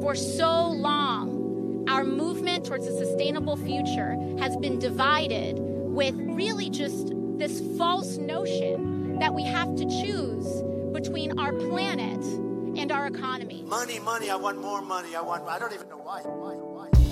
For so long, our movement towards a sustainable future has been divided with really just this false notion that we have to choose between our planet and our economy. Money, money, I want more money. I want, I don't even know why. why, why.